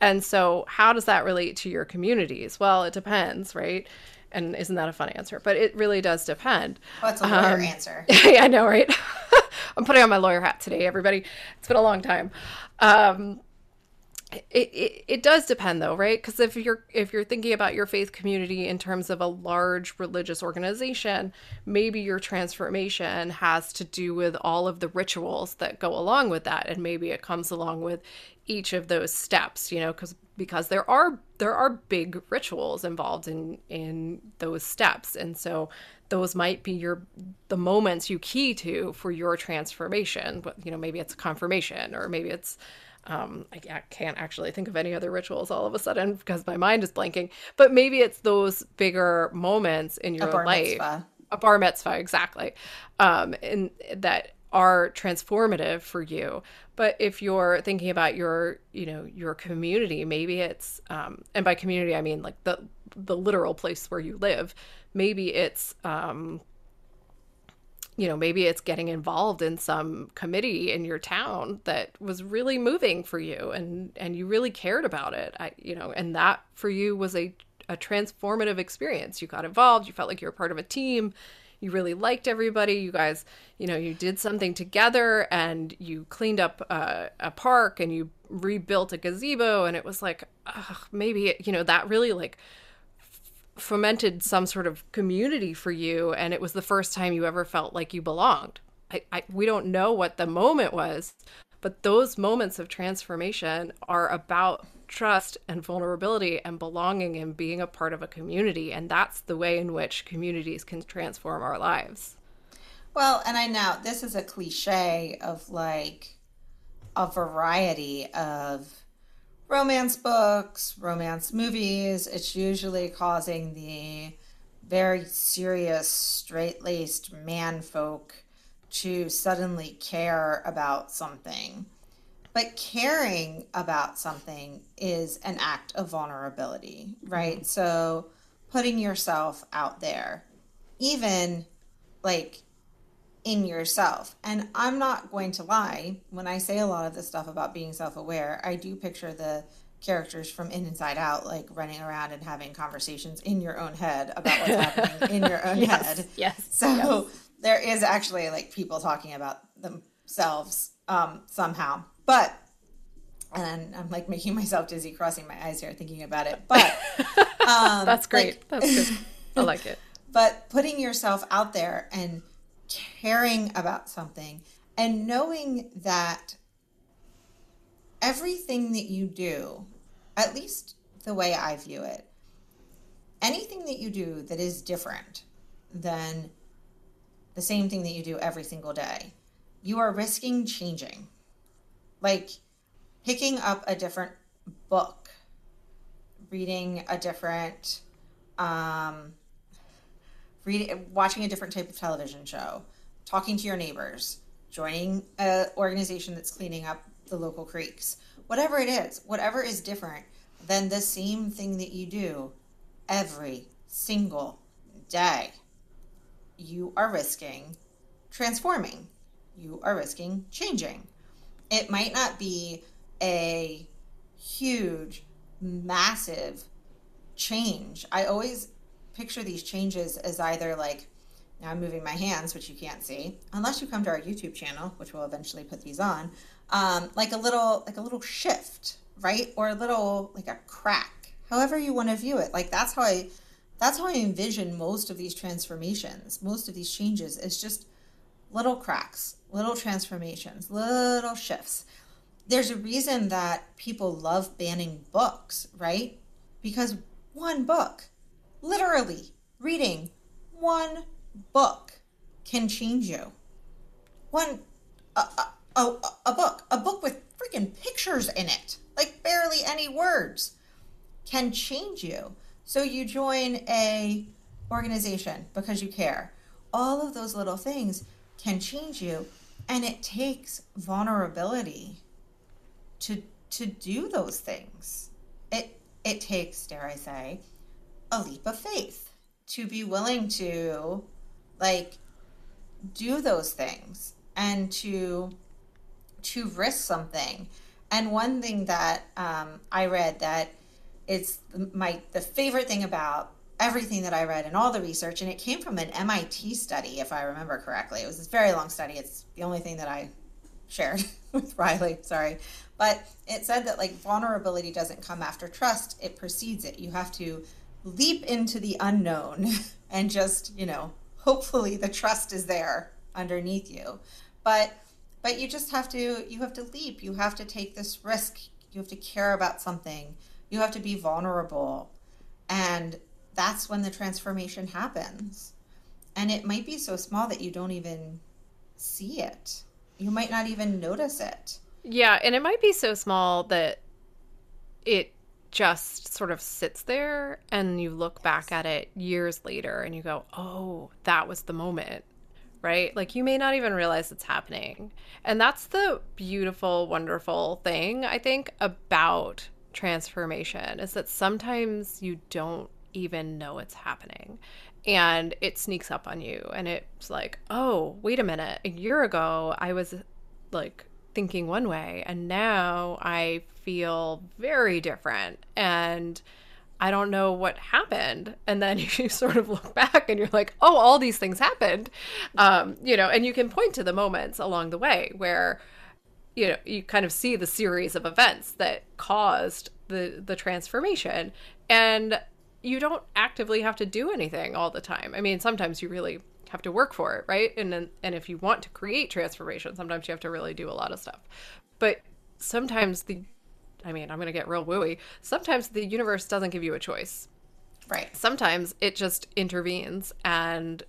And so how does that relate to your communities? Well it depends right? And isn't that a fun answer? But it really does depend. Well, a lawyer um, answer. Yeah i know right? I'm putting on my lawyer hat today, everybody. It's been a long time. Um, it, it, it does depend though right? Because if you're if you're thinking about your faith community in terms of a large religious organization maybe your transformation has to do with all of the rituals that go along with that. And maybe it comes along with each of those steps you know because because there are there are big rituals involved in in those steps. And so those might be your the moments you key to for your transformation but you know maybe it's confirmation or maybe it's um, I, can't actually think of any other rituals all of a sudden because my mind is blanking but maybe it's those bigger moments in your a life. Mitzvah. a bar mitzvah exactly. Um, and that are transformative for you. But if you're thinking about your you know your community maybe it's um, and by community i mean like the the literal place where you live maybe it's um, you know maybe it's getting involved in some committee in your town that was really moving for you and and you really cared about it. I, you know and that for you was a a transformative experience. You got involved you felt like you were part of a team you really liked everybody you guys you know you did something together and you cleaned up a, a park and you rebuilt a gazebo and it was like ugh, maybe it, you know that really like fomented some sort of community for you and it was the first time you ever felt like you belonged. I, I, we don't know what the moment was but those moments of transformation are about trust and vulnerability and belonging and being a part of a community and that's the way in which communities can transform our lives. Well and i know this is a cliche of like a variety of romance books, romance movies, it's usually causing the very serious, straight laced man folk to suddenly care about something. But caring about something is an act of vulnerability, right? Mm-hmm. So putting yourself out there, even like in yourself. And I'm not going to lie, when I say a lot of this stuff about being self aware, I do picture the characters from In Inside Out like running around and having conversations in your own head about what's happening in your own yes, head. Yes. So yes. there is actually like people talking about themselves um, somehow. But and I'm like making myself dizzy, crossing my eyes here, thinking about it. But um, that's great. Like, that's good. I like it. But putting yourself out there and caring about something and knowing that everything that you do, at least the way I view it, anything that you do that is different than the same thing that you do every single day, you are risking changing. Like picking up a different book, reading a different um, reading, watching a different type of television show, talking to your neighbors, joining an organization that's cleaning up the local creeks, whatever it is, whatever is different than the same thing that you do every single day, you are risking transforming. You are risking changing. It might not be a huge, massive change. I always picture these changes as either like Now I'm moving my hands, which you can't see, unless you come to our YouTube channel, which we'll eventually put these on. Um, like a little, like a little shift, right, or a little like a crack, however you want to view it. Like that's how I, that's how I envision most of these transformations, most of these changes is just little cracks, little transformations, little shifts. There's a reason that people love banning books, right? Because one book, literally reading one book can change you. One, a, a, a, a book, a book with freaking pictures in it, like barely any words, can change you. So you join a organization because you care. All of those little things can change you, and it takes vulnerability to to do those things. It it takes, dare I say, a leap of faith to be willing to like do those things and to to risk something. And one thing that um, i read that it's my the favorite thing about everything that i read and all the research and it came from an mit study if i remember correctly. It was this very long study. It's the only thing that i shared with riley sorry. But it said that like vulnerability doesn't come after trust. It precedes it. You have to leap into the unknown and just, you know, hopefully the trust is there underneath you. But but you just have to you have to leap. You have to take this risk. You have to care about something. You have to be vulnerable. And that's when the transformation happens. And it might be so small that you don't even see it. You might not even notice it. Yeah, and it might be so small that it just sort of sits there and you look back at it years later and you go, oh, that was the moment, right? Like you may not even realize it's happening. And that's the beautiful, wonderful thing, I think, about transformation is that sometimes you don't even know it's happening and it sneaks up on you and it's like oh wait a minute a year ago i was like thinking one way and now I feel very different and I don't know what happened. And then you sort of look back and you're like, oh, all these things happened. Um, you know, and you can point to the moments along the way where, you know, you kind of see the series of events that caused the the transformation. And you don't actively have to do anything all the time. I mean, sometimes you really have to work for it, right? And and if you want to create transformation, sometimes you have to really do a lot of stuff. But sometimes the I mean, I'm going to get real wooey. Sometimes the universe doesn't give you a choice. Right. Sometimes it just intervenes and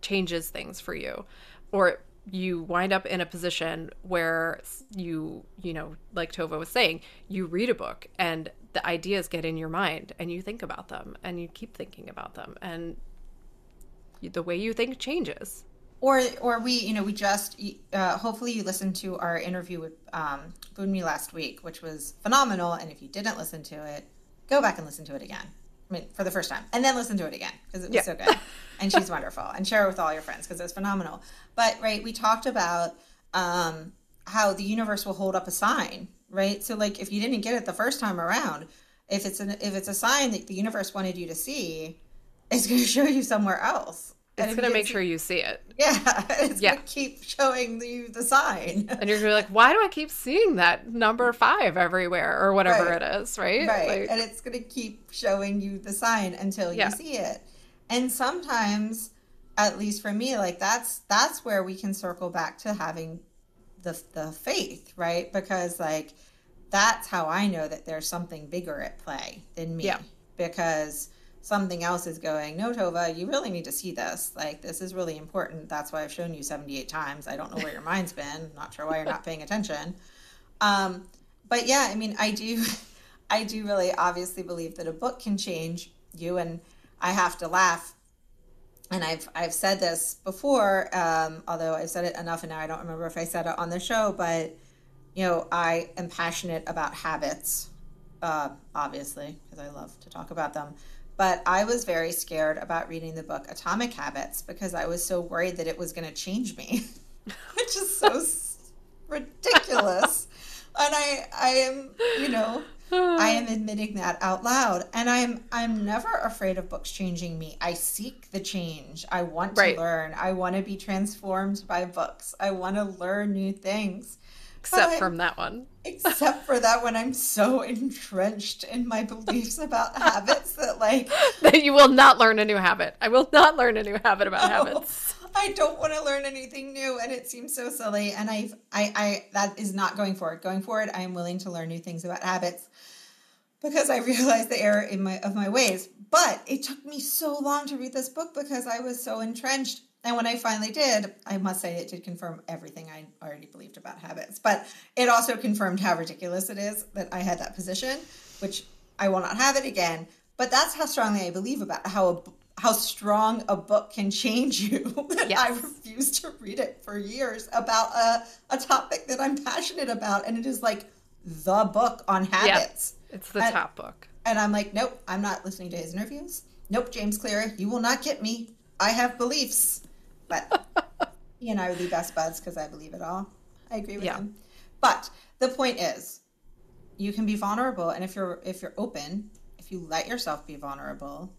changes things for you. Or you wind up in a position where you, you know, like Tova was saying, you read a book and the ideas get in your mind and you think about them and you keep thinking about them and the way you think changes or or we you know we just uh, hopefully you listened to our interview with um, Bunmi last week, which was phenomenal. And if you didn't listen to it, go back and listen to it again. I mean, for the first time, and then listen to it again because it was yeah. so good. and she's wonderful, and share it with all your friends because it's phenomenal. But right, we talked about um, how the universe will hold up a sign, right? So like if you didn't get it the first time around, if it's an if it's a sign that the universe wanted you to see, it's going to show you somewhere else. It's going to make sure you see it. Yeah, it's yeah. going to keep showing you the sign. And you're going to be like, why do I keep seeing that number mm. five everywhere or whatever right. it is, right? Right. Like, and it's going to keep showing you the sign until you yeah. see it. And sometimes, at least for me, like that's that's where we can circle back to having the the faith, right? Because like that's how I know that there's something bigger at play than me. Yeah. Because something else is going, no, Tova, you really need to see this. Like, this is really important. That's why I've shown you 78 times. I don't know where your mind's been. Not sure why you're not paying attention. Um, but yeah, I mean, I do, I do really obviously believe that a book can change you. And I have to laugh. And I've, I've said this before, um, although I've said it enough and now I don't remember if I said it on the show, but you know, I am passionate about habits, uh, obviously, because I love to talk about them. But I was very scared about reading the book Atomic Habits because I was so worried that it was going to change me, which is so ridiculous. And I, I am, you know, I am admitting that out loud. And I'm I'm never afraid of books changing me. I seek the change. I want to learn. I want to be transformed by books. I want to learn new things. Except from that one. Except for that one, I'm so entrenched in my beliefs about habits that like That you will not learn a new habit. I will not learn a new habit about No, habits. I don't want to learn anything new, and it seems so silly. And I've, I, I, that is not going forward. Going forward, I am willing to learn new things about habits because I realized the error in my of my ways. But it took me so long to read this book because I was so entrenched. And when I finally did, I must say it did confirm everything I already believed about habits. But it also confirmed how ridiculous it is that I had that position, which I will not have it again. But that's how strongly I believe about how a, how strong a book can change you. that Yes. I refused to read it for years about a, a topic that I'm passionate about, and it is like the book on habits. It's the And- top book. And I'm like, nope, I'm not listening to his interviews. Nope, James Clear, you will not get me. I have beliefs. But he and I are the best buds because I believe it all. I agree with Yeah. him. But the point is, you can be vulnerable, and if you're if you're open, if you let yourself be vulnerable,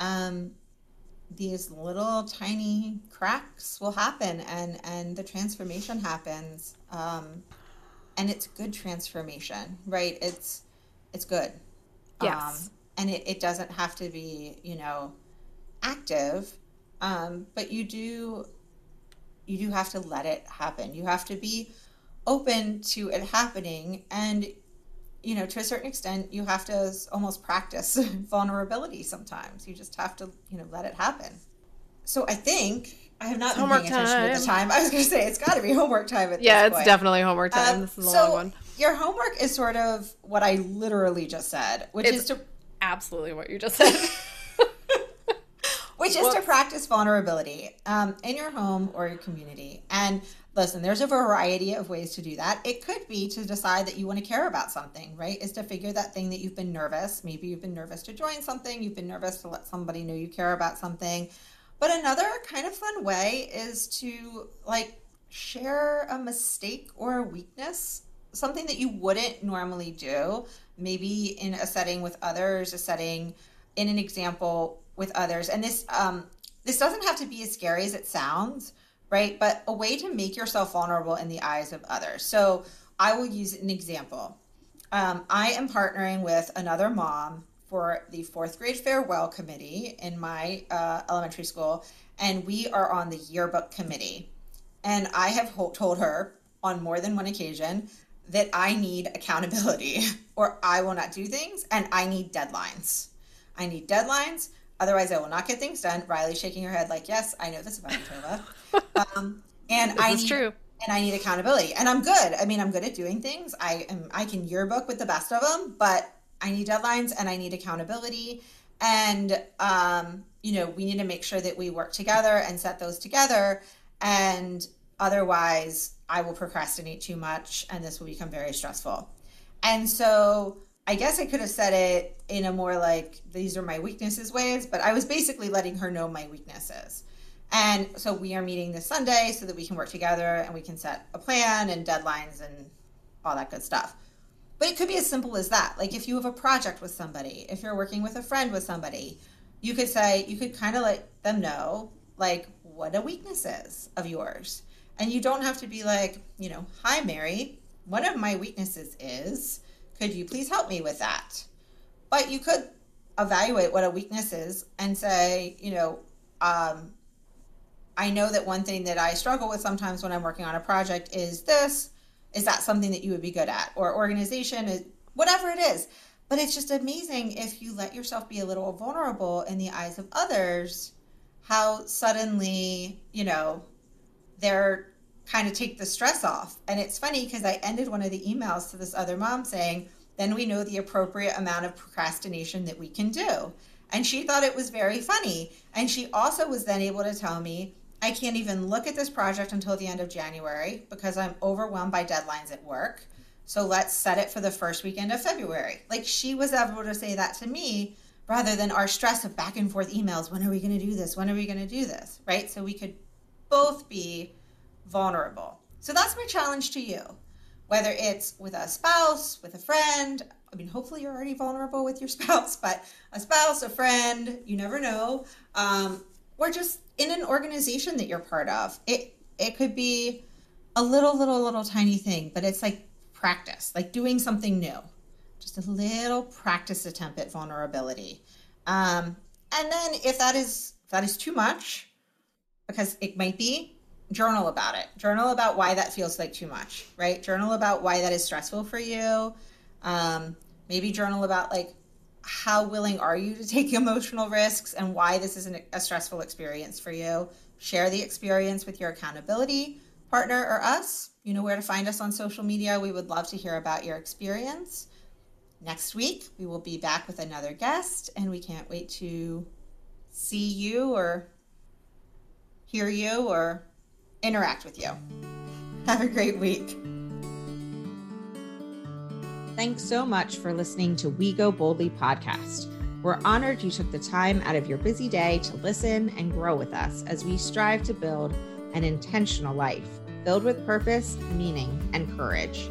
um, these little tiny cracks will happen, and and the transformation happens. Um, and it's good transformation, right? It's it's good. Yes. Um, and it, it doesn't have to be, you know, active. Um, but you do you do have to let it happen. You have to be open to it happening and you know, to a certain extent, you have to almost practice vulnerability sometimes. You just have to, you know, let it happen. So I think I have not been homework paying attention to the time. time. I was going to say it's got to be homework time at this time. Yeah, it's point. definitely homework time. Um, this is a so long one. Your homework is sort of what I literally just said, which It's- is to Absolutely what you just said. which is to practice vulnerability um, in your home or your community. And listen, there's a variety of ways to do that. It could be to decide that you want to care about something, right? Is to figure that thing that you've been nervous. Maybe you've been nervous to join something. You've been nervous to let somebody know you care about something. But another kind of fun way is to like share a mistake or a weakness, something that you wouldn't normally do, maybe in a setting with others, a setting in an example with others. And this um this doesn't have to be as scary as it sounds, right? But a way to make yourself vulnerable in the eyes of others. So I will use an example. Um, I am partnering with another mom for the fourth grade farewell committee in my uh, elementary school, and we are on the yearbook committee. And I have ho- told her on more than one occasion that I need accountability or I will not do things and I need deadlines. I need deadlines, otherwise, I will not get things done. Riley's shaking her head like, Yes, I know this about you, Tova. um, and I This is need, true. and I need accountability. And I'm good. I mean, I'm good at doing things. I am I can yearbook with the best of them, but I need deadlines and I need accountability. And um, you know, we need to make sure that we work together and set those together. And otherwise, I will procrastinate too much and this will become very stressful. And so I guess I could have said it in a more like these are my weaknesses ways, but I was basically letting her know my weaknesses. And so we are meeting this Sunday so that we can work together and we can set a plan and deadlines and all that good stuff. But it could be as simple as that. Like if you have a project with somebody, if you're working with a friend with somebody, you could say, you could kind of let them know, like, what a weakness is of yours. And you don't have to be like, you know, hi, Mary, one of my weaknesses is, could you please help me with that? But you could evaluate what a weakness is and say, you know, um, I know that one thing that I struggle with sometimes when I'm working on a project is this. Is that something that you would be good at? Or organization, is whatever it is. But it's just amazing if you let yourself be a little vulnerable in the eyes of others, how suddenly, you know, they're kind of take the stress off. And it's funny because I ended one of the emails to this other mom saying, then we know the appropriate amount of procrastination that we can do. And she thought it was very funny. And she also was then able to tell me, I can't even look at this project until the end of January because I'm overwhelmed by deadlines at work. So let's set it for the first weekend of February. Like she was able to say that to me rather than our stress of back and forth emails. When are we going to do this? When are we going to do this? Right? So we could both be vulnerable. So that's my challenge to you. Whether it's with a spouse, with a friend, I mean, hopefully you're already vulnerable with your spouse, but a spouse, a friend, you never know. Um, or just in an organization that you're part of. It it could be a little, little, little tiny thing, but it's like practice, like doing something new. Just a little practice attempt at vulnerability. Um, and then if that is if that is too much, because it might be, journal about it. Journal about why that feels like too much, right? Journal about why that is stressful for you. Um, maybe journal about like how willing are you to take emotional risks and why this isn't a stressful experience for you. Share the experience with your accountability partner or us. You know where to find us on social media. We would love to hear about your experience. Next week, we will be back with another guest, and we can't wait to see you or hear you or interact with you. Have a great week. Thanks so much for listening to We Go Boldly podcast. We're honored you took the time out of your busy day to listen and grow with us as we strive to build an intentional life filled with purpose, meaning, and courage.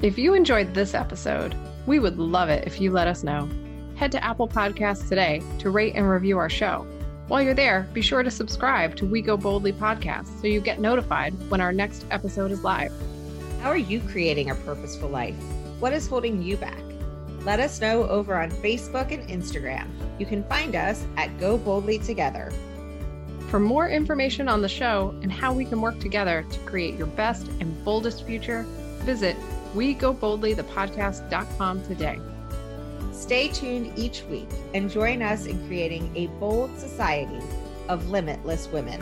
If you enjoyed this episode, we would love it if you let us know. Head to Apple Podcasts today to rate and review our show. While you're there, be sure to subscribe to We Go Boldly podcast so you get notified when our next episode is live. How are you creating a purposeful life? What is holding you back? Let us know over on Facebook and Instagram. You can find us at Go Boldly Together. For more information on the show and how we can work together to create your best and boldest future, visit wegoboldlythepodcast.com today. Stay tuned each week and join us in creating a bold society of limitless women.